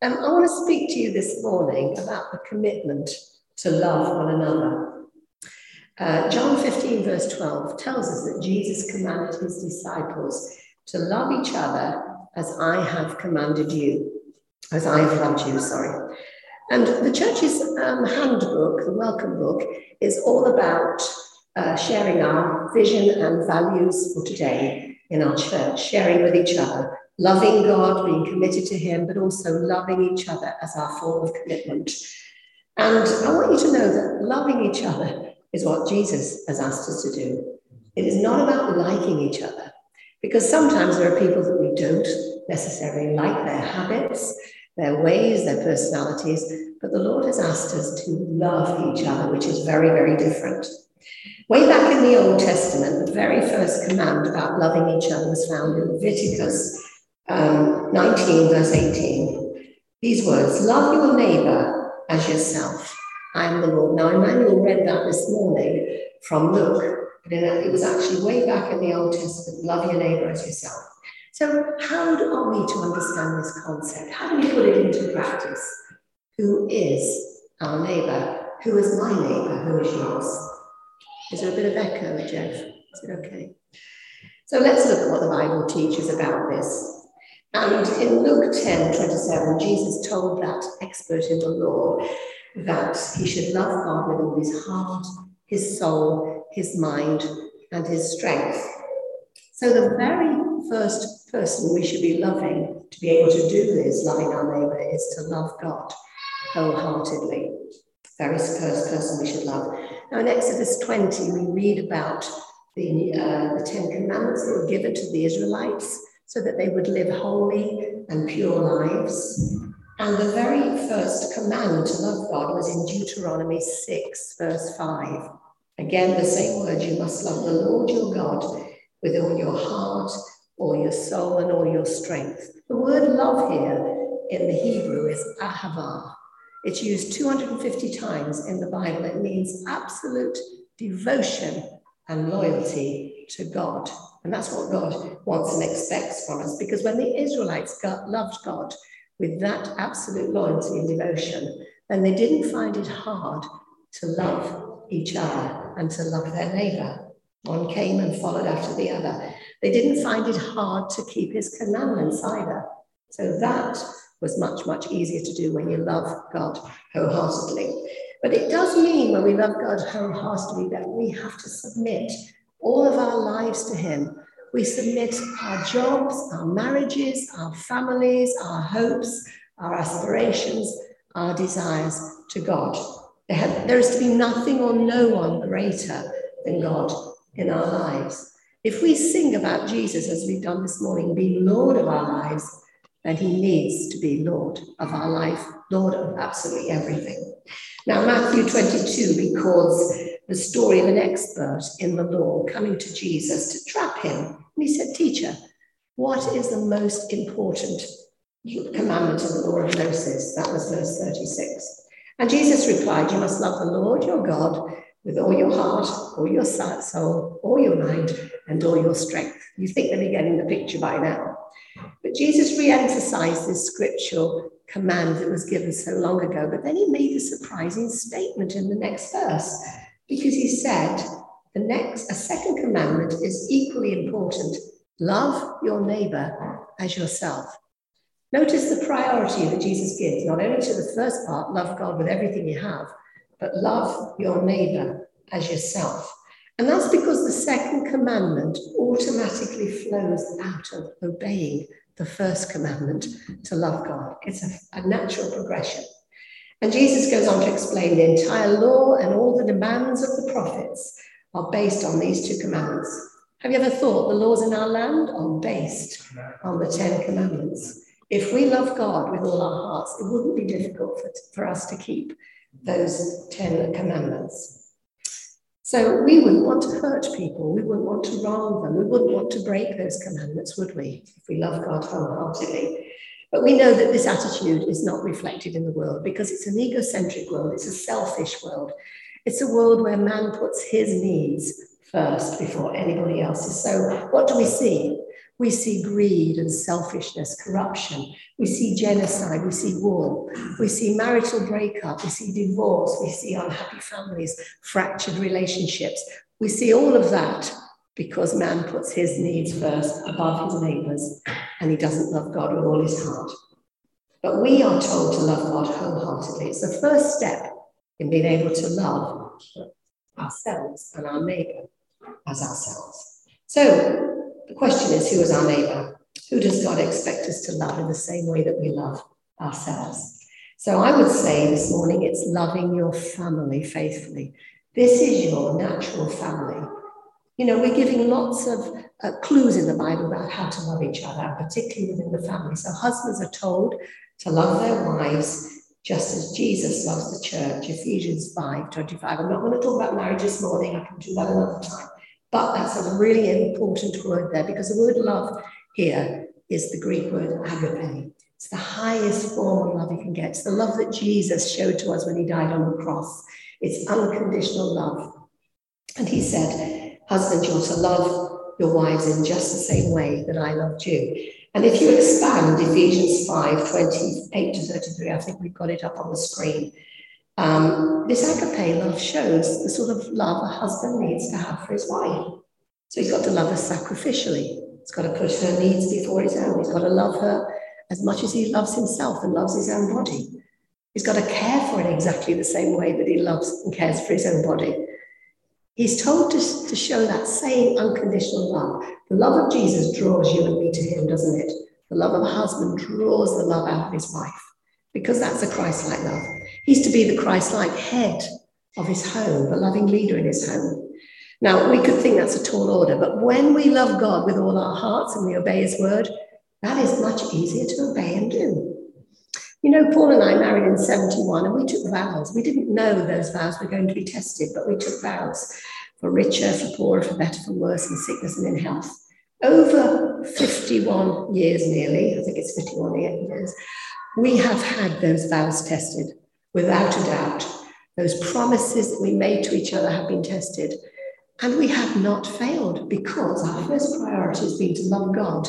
Um, I want to speak to you this morning about the commitment to love one another. Uh, John 15, verse 12, tells us that Jesus commanded his disciples to love each other as I have commanded you, as I have loved you, sorry. And the church's um, handbook, the welcome book, is all about uh, sharing our vision and values for today in our church, sharing with each other, loving God, being committed to Him, but also loving each other as our form of commitment. And I want you to know that loving each other is what Jesus has asked us to do. It is not about liking each other, because sometimes there are people that we don't necessarily like their habits, their ways, their personalities, but the Lord has asked us to love each other, which is very, very different. Way back in the Old Testament, the very first command about loving each other was found in Leviticus um, 19, verse 18. These words Love your neighbor as yourself. I am the Lord. Now, Emmanuel read that this morning from Luke, but it was actually way back in the Old Testament love your neighbor as yourself. So, how are we to understand this concept? How do we put it into practice? Who is our neighbor? Who is my neighbor? Who is yours? Is there a bit of echo, Jeff? Is it okay? So let's look at what the Bible teaches about this. And in Luke 10 27, Jesus told that expert in the law that he should love God with all his heart, his soul, his mind, and his strength. So the very first person we should be loving to be able to do this, loving our neighbor, is to love God wholeheartedly. Very first person we should love. Now, in Exodus 20, we read about the, uh, the Ten Commandments that were given to the Israelites so that they would live holy and pure lives. And the very first command to love God was in Deuteronomy 6, verse 5. Again, the same word you must love the Lord your God with all your heart, all your soul, and all your strength. The word love here in the Hebrew is ahava. It's used 250 times in the Bible. It means absolute devotion and loyalty to God. And that's what God wants and expects from us. Because when the Israelites got, loved God with that absolute loyalty and devotion, then they didn't find it hard to love each other and to love their neighbor. One came and followed after the other. They didn't find it hard to keep his commandments either. So that was much, much easier to do when you love God wholeheartedly. But it does mean when we love God wholeheartedly that we have to submit all of our lives to Him. We submit our jobs, our marriages, our families, our hopes, our aspirations, our desires to God. There is to be nothing or no one greater than God in our lives. If we sing about Jesus as we've done this morning, being Lord of our lives, then he needs to be Lord of our life, Lord of absolutely everything. Now, Matthew 22 records the story of an expert in the law coming to Jesus to trap him. And he said, Teacher, what is the most important commandment in the law of Moses? That was verse 36. And Jesus replied, You must love the Lord your God with all your heart, all your soul, all your mind, and all your strength. You think they're getting the picture by now. But Jesus re emphasized this scriptural command that was given so long ago, but then he made a surprising statement in the next verse because he said, the next, a second commandment is equally important love your neighbor as yourself. Notice the priority that Jesus gives, not only to the first part, love God with everything you have, but love your neighbor as yourself. And that's because the second commandment automatically flows out of obeying the first commandment to love God. It's a, a, natural progression. And Jesus goes on to explain the entire law and all the demands of the prophets are based on these two commandments. Have you ever thought the laws in our land are based on the Ten Commandments? If we love God with all our hearts, it wouldn't be difficult for, for us to keep those Ten Commandments. So we wouldn't want to hurt people. We wouldn't want to wrong them. We wouldn't want to break those commandments, would we, if we love God wholeheartedly? But we know that this attitude is not reflected in the world because it's an egocentric world, it's a selfish world. It's a world where man puts his needs first before anybody else's. So, what do we see? we see greed and selfishness, corruption. We see genocide. We see war. We see marital breakup. We see divorce. We see unhappy families, fractured relationships. We see all of that because man puts his needs first above his neighbor's and he doesn't love God with all his heart. But we are told to love God wholeheartedly. It's the first step in being able to love ourselves and our neighbor as ourselves. So the question is who is our neighbor? Who does God expect us to love in the same way that we love ourselves? So I would say this morning it's loving your family faithfully. This is your natural family. You know, we're giving lots of uh, clues in the Bible about how to love each other, particularly within the family. So husbands are told to love their wives just as Jesus loves the church, Ephesians 5 25. I'm not going to talk about marriage this morning, I can do that another time. But that's a really important word there because the word love here is the Greek word agape. It's the highest form of love you can get. It's the love that Jesus showed to us when he died on the cross. It's unconditional love. And he said, Husbands, you're to love your wives in just the same way that I loved you. And if you expand Ephesians 5 28 to 33, I think we've got it up on the screen. Um, this agape love shows the sort of love a husband needs to have for his wife. So he's got to love her sacrificially. He's got to put her needs before his own. He's got to love her as much as he loves himself and loves his own body. He's got to care for it exactly the same way that he loves and cares for his own body. He's told us to show that same unconditional love. The love of Jesus draws you and me to him, doesn't it? The love of a husband draws the love out of his wife because that's a Christ like love. He's to be the Christ like head of his home, the loving leader in his home. Now, we could think that's a tall order, but when we love God with all our hearts and we obey his word, that is much easier to obey and do. You know, Paul and I married in 71 and we took vows. We didn't know those vows were going to be tested, but we took vows for richer, for poorer, for better, for worse, in sickness and in health. Over 51 years nearly, I think it's 51 years, we have had those vows tested without a doubt. Those promises that we made to each other have been tested. And we have not failed because our first priority has been to love God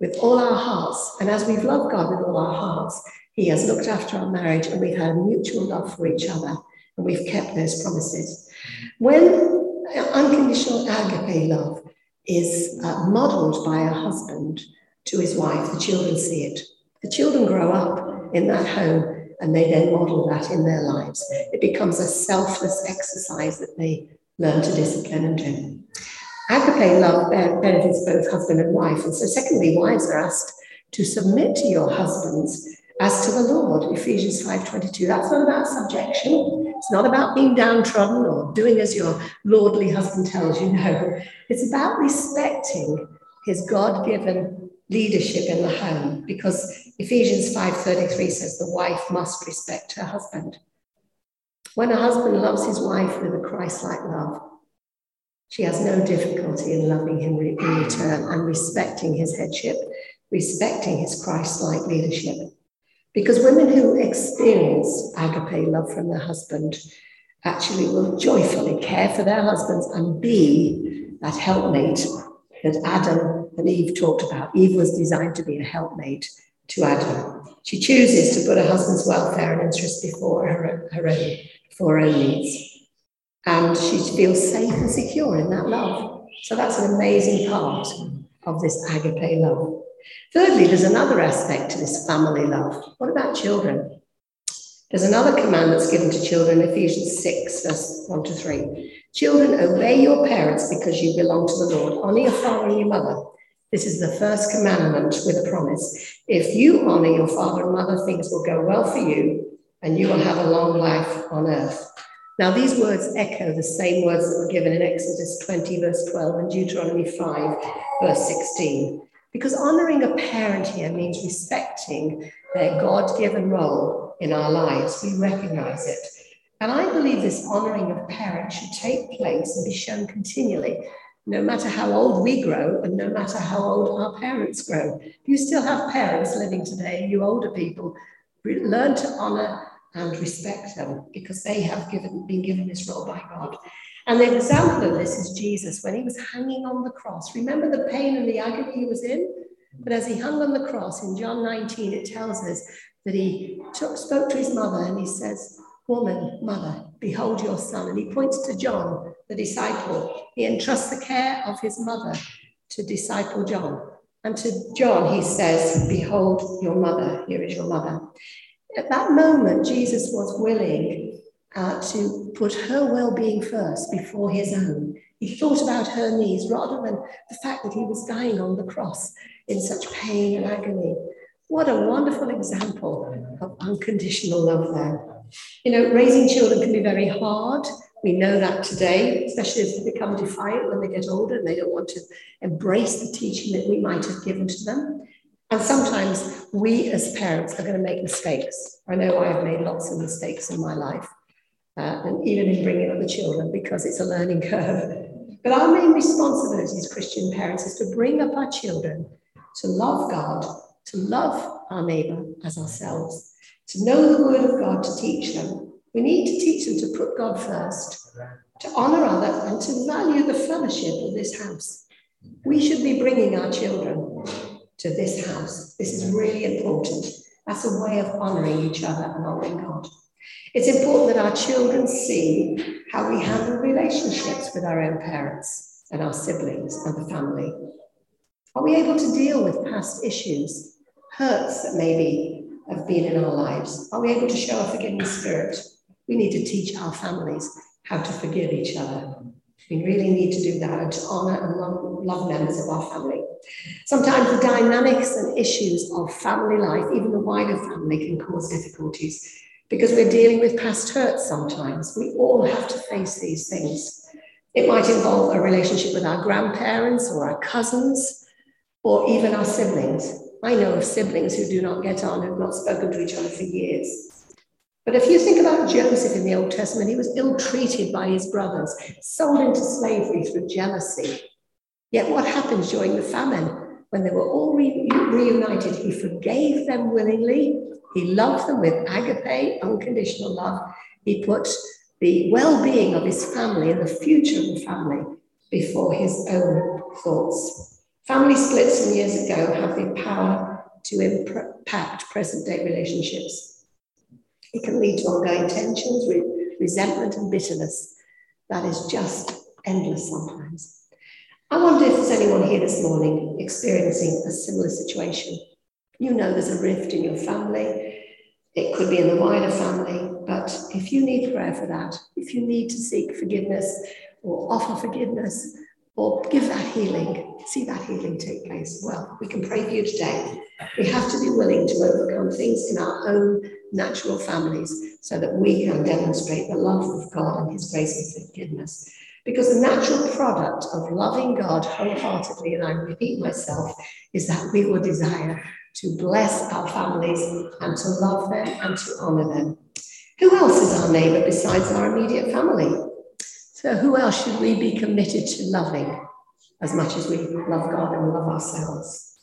with all our hearts. And as we've loved God with all our hearts, he has looked after our marriage and we've had a mutual love for each other and we've kept those promises. When unconditional agape love is uh, modeled by a husband to his wife, the children see it. The children grow up in that home and they then model that in their lives. It becomes a selfless exercise that they learn to discipline and do. Agape love benefits both husband and wife. And so, secondly, wives are asked to submit to your husbands as to the Lord, Ephesians 5:22. That's not about subjection. It's not about being downtrodden or doing as your lordly husband tells you. No, it's about respecting his God-given leadership in the home, because Ephesians 5:33 says the wife must respect her husband. When a husband loves his wife with a Christ-like love, she has no difficulty in loving him in return and respecting his headship, respecting his Christ-like leadership. Because women who experience agape love from their husband actually will joyfully care for their husbands and be that helpmate that Adam and Eve talked about. Eve was designed to be a helpmate to Adam. She chooses to put her husband's welfare and interest before her, her own, before her own needs. And she feels safe and secure in that love. So that's an amazing part of this agape love. Thirdly, there's another aspect to this family love. What about children? There's another command that's given to children, Ephesians 6, verse 1 to 3. Children, obey your parents because you belong to the Lord. Honor your father and your mother. This is the first commandment with a promise. If you honor your father and mother, things will go well for you and you will have a long life on earth. Now, these words echo the same words that were given in Exodus 20, verse 12, and Deuteronomy 5, verse 16. Because honoring a parent here means respecting their God given role in our lives. We recognize it. And I believe this honoring of parents should take place and be shown continually, no matter how old we grow and no matter how old our parents grow. If you still have parents living today, you older people, learn to honor and respect them because they have given, been given this role by God. And the example of this is Jesus when he was hanging on the cross. Remember the pain and the agony he was in? But as he hung on the cross in John 19, it tells us that he took, spoke to his mother and he says, Woman, mother, behold your son. And he points to John, the disciple. He entrusts the care of his mother to disciple John. And to John, he says, Behold your mother, here is your mother. At that moment, Jesus was willing uh, to put her well being first before his own. He thought about her needs rather than the fact that he was dying on the cross in such pain and agony. What a wonderful example of unconditional love there. You know, raising children can be very hard. We know that today, especially as they become defiant when they get older and they don't want to embrace the teaching that we might have given to them. And sometimes we as parents are going to make mistakes. I know I have made lots of mistakes in my life, uh, and even in bringing up the children, because it's a learning curve. But our main responsibility as Christian parents is to bring up our children to love God, to love our neighbor as ourselves, to know the word of God, to teach them. We need to teach them to put God first, to honor other, and to value the fellowship of this house. We should be bringing our children to this house. This is really important. That's a way of honoring each other and honoring God. It's important that our children see how we handle relationships with our own parents and our siblings and the family. Are we able to deal with past issues, hurts that maybe have been in our lives? Are we able to show a forgiving spirit? We need to teach our families how to forgive each other. We really need to do that and to honor and love, love members of our family. Sometimes the dynamics and issues of family life, even the wider family, can cause difficulties because we're dealing with past hurts sometimes. We all have to face these things. It might involve a relationship with our grandparents or our cousins or even our siblings. I know of siblings who do not get on, have not spoken to each other for years. But if you think about Joseph in the Old Testament, he was ill treated by his brothers, sold into slavery through jealousy. Yet what happened during the famine? When they were all re- reunited, he forgave them willingly. He loved them with agape, unconditional love. He put the well being of his family and the future of the family before his own thoughts. Family splits from years ago have the power to impact present day relationships. It can lead to ongoing tensions, re- resentment, and bitterness. That is just endless sometimes. I wonder if there's anyone here this morning experiencing a similar situation. You know there's a rift in your family. It could be in the wider family, but if you need prayer for that, if you need to seek forgiveness or offer forgiveness or give that healing, see that healing take place, well, we can pray for you today. We have to be willing to overcome things in our own natural families so that we can demonstrate the love of God and His grace and forgiveness. Because the natural product of loving God wholeheartedly, and I repeat myself, is that we will desire to bless our families and to love them and to honor them. Who else is our neighbor besides our immediate family? So, who else should we be committed to loving as much as we love God and love ourselves?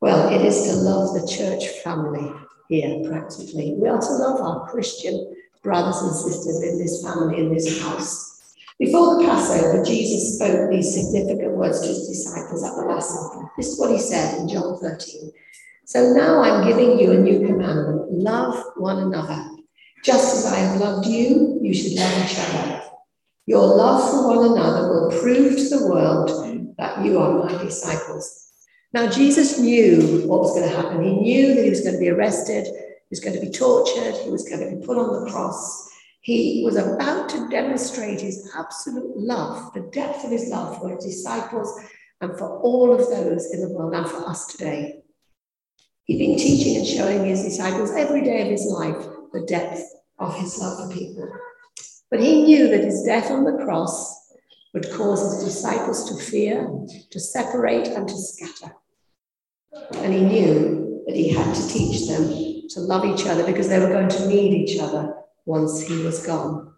Well, it is to love the church family here practically. We are to love our Christian brothers and sisters in this family, in this house. Before the Passover, Jesus spoke these significant words to his disciples at the Last Supper. This is what he said in John 13. So now I'm giving you a new commandment love one another. Just as I have loved you, you should love each other. Your love for one another will prove to the world that you are my disciples. Now, Jesus knew what was going to happen. He knew that he was going to be arrested, he was going to be tortured, he was going to be put on the cross. He was about to demonstrate his absolute love, the depth of his love for his disciples and for all of those in the world and for us today. He'd been teaching and showing his disciples every day of his life the depth of his love for people. But he knew that his death on the cross would cause his disciples to fear, to separate, and to scatter. And he knew that he had to teach them to love each other because they were going to need each other once he was gone.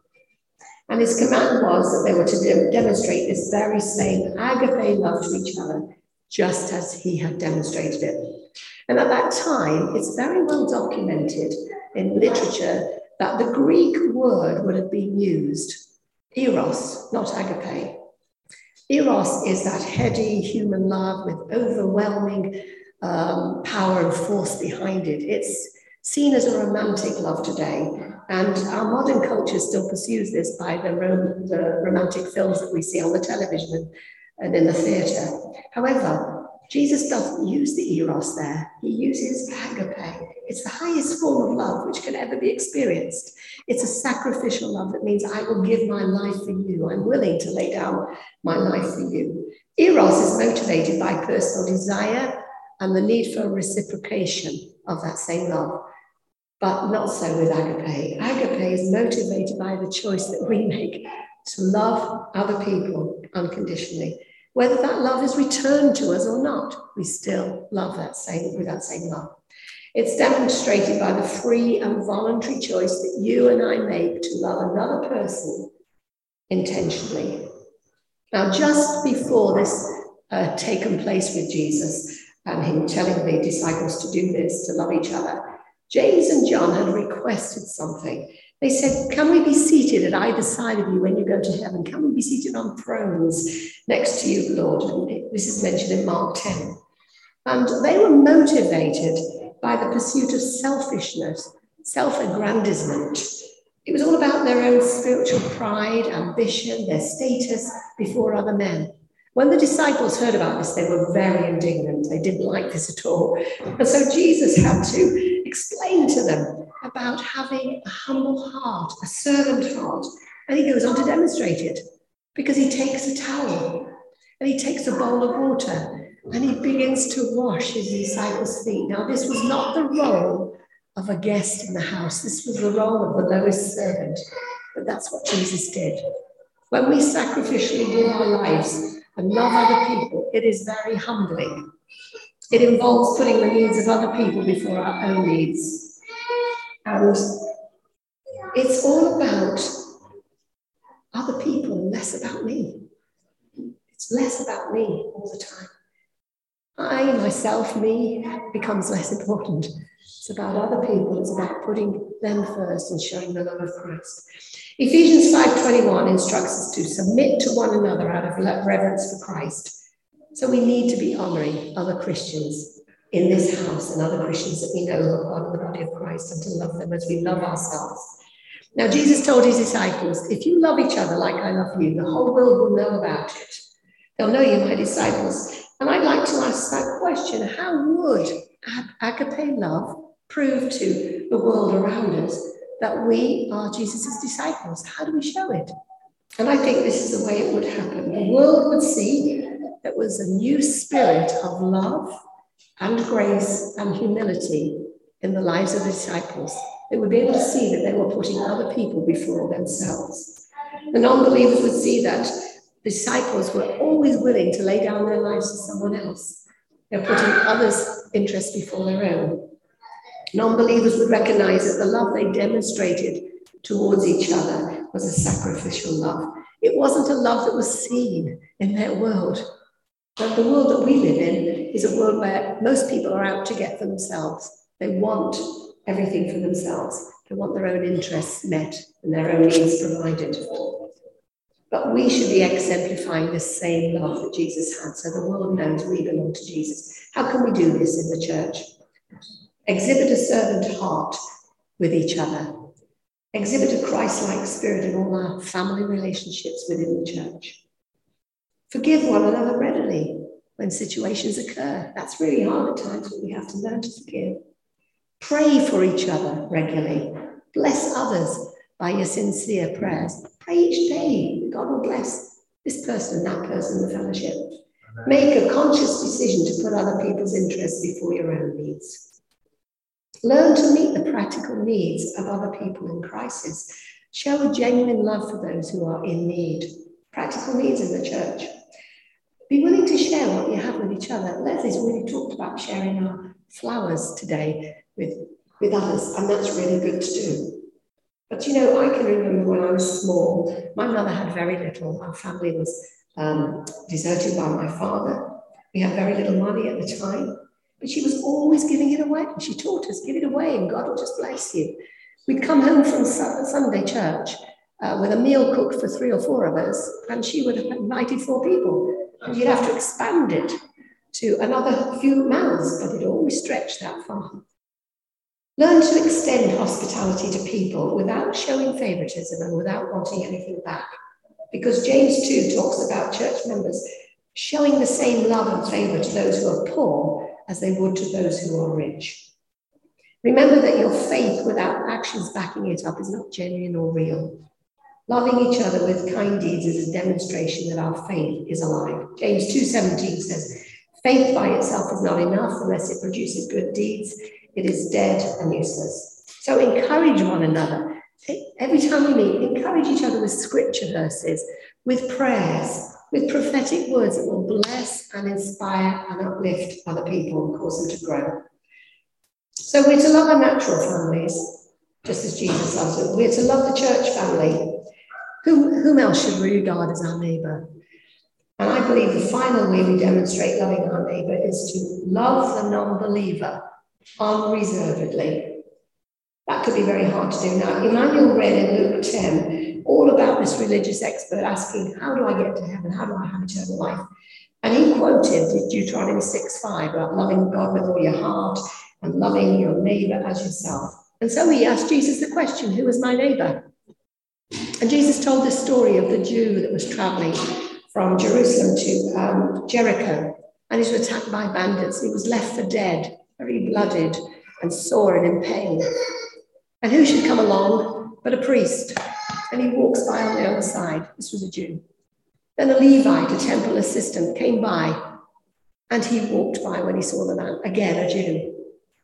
And his command was that they were to demonstrate this very same agape love to each other, just as he had demonstrated it. And at that time, it's very well documented in literature that the Greek word would have been used Eros, not agape. Eros is that heady human love with overwhelming um, power and force behind it. It's seen as a romantic love today. And our modern culture still pursues this by the, rom- the romantic films that we see on the television and in the theatre. However, Jesus doesn't use the eros there. He uses agape. It's the highest form of love which can ever be experienced. It's a sacrificial love that means I will give my life for you. I'm willing to lay down my life for you. Eros is motivated by personal desire and the need for reciprocation of that same love. But not so with agape. Agape is motivated by the choice that we make to love other people unconditionally. Whether that love is returned to us or not, we still love that same with that same love. It's demonstrated by the free and voluntary choice that you and I make to love another person intentionally. Now, just before this uh, taken place with Jesus and him telling the disciples to do this, to love each other, James and John had requested something. They said, Can we be seated at either side of you when you go to heaven? Can we be seated on thrones next to you, Lord? And this is mentioned in Mark 10. And they were motivated by the pursuit of selfishness, self aggrandizement. It was all about their own spiritual pride, ambition, their status before other men. When the disciples heard about this, they were very indignant. They didn't like this at all. And so Jesus had to explain to them about having a humble heart, a servant heart. And he goes on to demonstrate it because he takes a towel and he takes a bowl of water and he begins to wash his disciples' feet. Now, this was not the role of a guest in the house, this was the role of the lowest servant. But that's what Jesus did. When we sacrificially give our lives and love other people, it is very humbling. It involves putting the needs of other people before our own needs. And it's all about other people, and less about me. It's less about me all the time. I, myself, me becomes less important. It's about other people. It's about putting them first and showing the love of Christ. Ephesians 5:21 instructs us to submit to one another out of reverence for Christ. So we need to be honoring other Christians in this house and other Christians that we know who are part of the body of Christ and to love them as we love ourselves. Now, Jesus told his disciples, If you love each other like I love you, the whole world will know about it. They'll know you're my disciples. And I'd like to ask that question How would agape love prove to the world around us that we are Jesus' disciples? How do we show it? And I think this is the way it would happen. The world would see that was a new spirit of love and grace and humility in the lives of the disciples. They would be able to see that they were putting other people before themselves. The non believers would see that disciples were always willing to lay down their lives for someone else. They're putting others' interests before their own. Non believers would recognize that the love they demonstrated towards each other was a sacrificial love. It wasn't a love that was seen in their world, but the world that we live in is a world where most people are out to get for themselves. They want everything for themselves. They want their own interests met and their own needs provided. But we should be exemplifying the same love that Jesus had so the world knows we belong to Jesus. How can we do this in the church? Exhibit a servant heart with each other. Exhibit a Christ like spirit in all our family relationships within the church. Forgive one another readily when situations occur. That's really hard at times, but we have to learn to forgive. Pray for each other regularly. Bless others by your sincere prayers. Pray each day that God will bless this person, that person, the fellowship. Make a conscious decision to put other people's interests before your own needs. Learn to meet the practical needs of other people in crisis. Show a genuine love for those who are in need. Practical needs in the church. Be willing to share what you have with each other. Leslie's really talked about sharing our flowers today with, with others, and that's really good to do. But you know, I can remember when I was small, my mother had very little. Our family was um, deserted by my father. We had very little money at the time, but she was always giving it away. She taught us, give it away, and God will just bless you. We'd come home from Sunday church, uh, with a meal cooked for three or four of us, and she would have invited four people. And you'd have to expand it to another few mouths, but it always stretched that far. Learn to extend hospitality to people without showing favoritism and without wanting anything back. Because James 2 talks about church members showing the same love and favor to those who are poor as they would to those who are rich. Remember that your faith without actions backing it up is not genuine or real. Loving each other with kind deeds is a demonstration that our faith is alive. James 2:17 says, "Faith by itself is not enough unless it produces good deeds. It is dead and useless." So encourage one another. Every time we meet, encourage each other with scripture verses, with prayers, with prophetic words that will bless and inspire and uplift other people and cause them to grow. So we're to love our natural families, just as Jesus loves them. We're to love the church family, whom, whom else should we regard as our neighbour? And I believe the final way we demonstrate loving our neighbour is to love the non believer unreservedly. That could be very hard to do. Now, Emmanuel read in Luke 10 all about this religious expert asking, How do I get to heaven? How do I have eternal life? And he quoted Deuteronomy 6 5 about loving God with all your heart and loving your neighbor as yourself. And so he asked Jesus the question, Who is my neighbor? And Jesus told the story of the Jew that was traveling from Jerusalem to um, Jericho, and he was attacked by bandits. He was left for dead, very blooded and sore and in pain. And who should come along but a priest? And he walks by on the other side. This was a Jew. Then a Levite, a temple assistant, came by, and he walked by when he saw the man. Again, a Jew.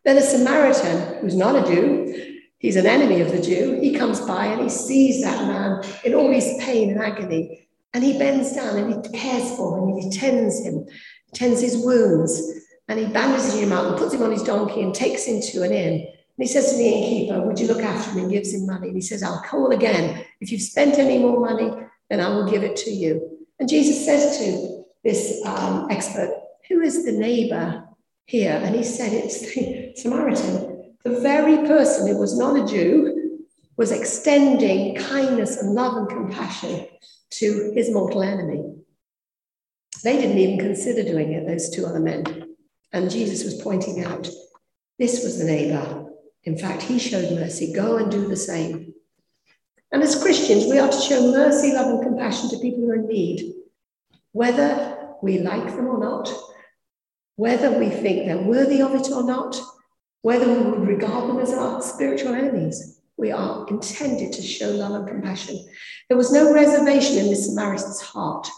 Then a Samaritan, who's not a Jew, He's an enemy of the Jew. He comes by and he sees that man in all his pain and agony. And he bends down and he cares for him and he tends him, tends his wounds. And he bandages him up and puts him on his donkey and takes him to an inn. And he says to the innkeeper, Would you look after him? And gives him money. And he says, I'll call again. If you've spent any more money, then I will give it to you. And Jesus says to this um, expert, Who is the neighbor here? And he said, It's the Samaritan the very person who was not a Jew was extending kindness and love and compassion to his mortal enemy. They didn't even consider doing it, those two other men. And Jesus was pointing out this was the neighbor. In fact, he showed mercy. Go and do the same. And as Christians, we are to show mercy, love, and compassion to people who are in need, whether we like them or not, whether we think they're worthy of it or not, whether we would regard them as our spiritual enemies, we are intended to show love and compassion. There was no reservation in this Marist's heart.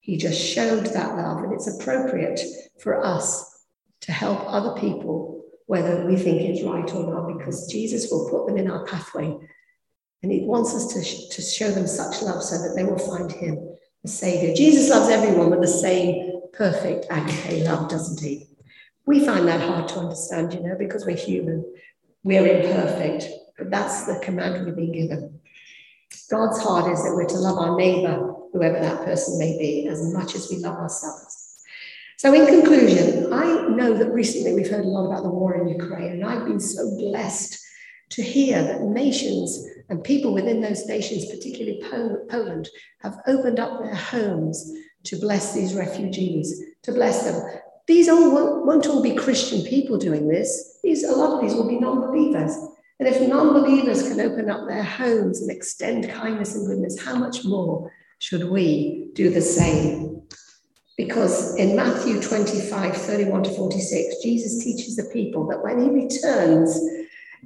He just showed that love, and it's appropriate for us to help other people, whether we think it's right or not, because Jesus will put them in our pathway. And he wants us to, to show them such love so that they will find him, the Savior. Jesus loves everyone with the same perfect agape love, doesn't he? We find that hard to understand, you know, because we're human. We're imperfect, but that's the command we've been given. God's heart is that we're to love our neighbor, whoever that person may be, as much as we love ourselves. So, in conclusion, I know that recently we've heard a lot about the war in Ukraine, and I've been so blessed to hear that nations and people within those nations, particularly Poland, have opened up their homes to bless these refugees, to bless them. These all won't, won't all be Christian people doing this. These, a lot of these will be non-believers. And if non-believers can open up their homes and extend kindness and goodness, how much more should we do the same? Because in Matthew 25, 31 to 46, Jesus teaches the people that when he returns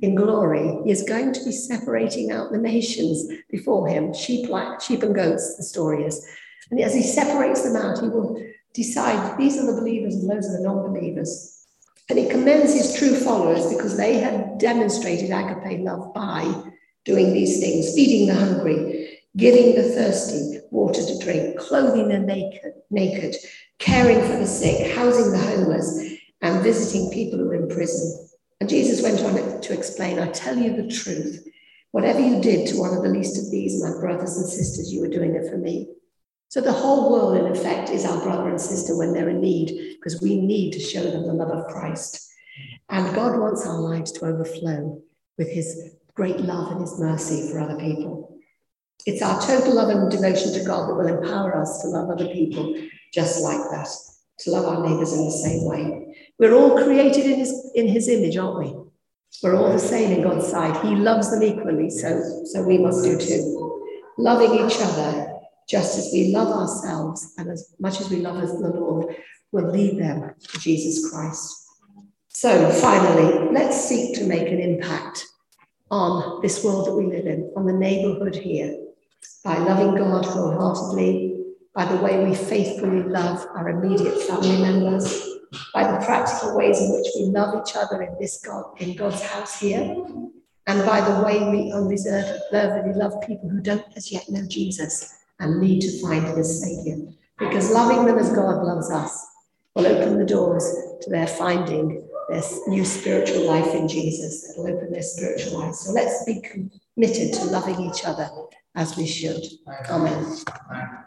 in glory, he is going to be separating out the nations before him, sheep, sheep and goats, the story is. And as he separates them out, he will decide these are the believers and those are the non believers. And he commends his true followers because they had demonstrated agape love by doing these things feeding the hungry, giving the thirsty water to drink, clothing the naked, naked caring for the sick, housing the homeless, and visiting people who are in prison. And Jesus went on to explain I tell you the truth. Whatever you did to one of the least of these, my brothers and sisters, you were doing it for me. So the whole world, in effect, is our brother and sister when they're in need, because we need to show them the love of Christ. And God wants our lives to overflow with his great love and his mercy for other people. It's our total love and devotion to God that will empower us to love other people just like that, to love our neighbours in the same way. We're all created in his, in his image, aren't we? We're all the same in God's sight. He loves them equally, so, so we must do too. Loving each other just as we love ourselves and as much as we love the Lord will lead them to Jesus Christ. So finally, let's seek to make an impact on this world that we live in, on the neighborhood here, by loving God wholeheartedly, by the way we faithfully love our immediate family members, by the practical ways in which we love each other in this God in God's house here, and by the way we unreservedly love people who don't as yet know Jesus and need to find him as Savior. Because loving them as God loves us will open the doors to their finding their new spiritual life in Jesus. It'll open their spiritual eyes. So let's be committed to loving each other as we should. Amen.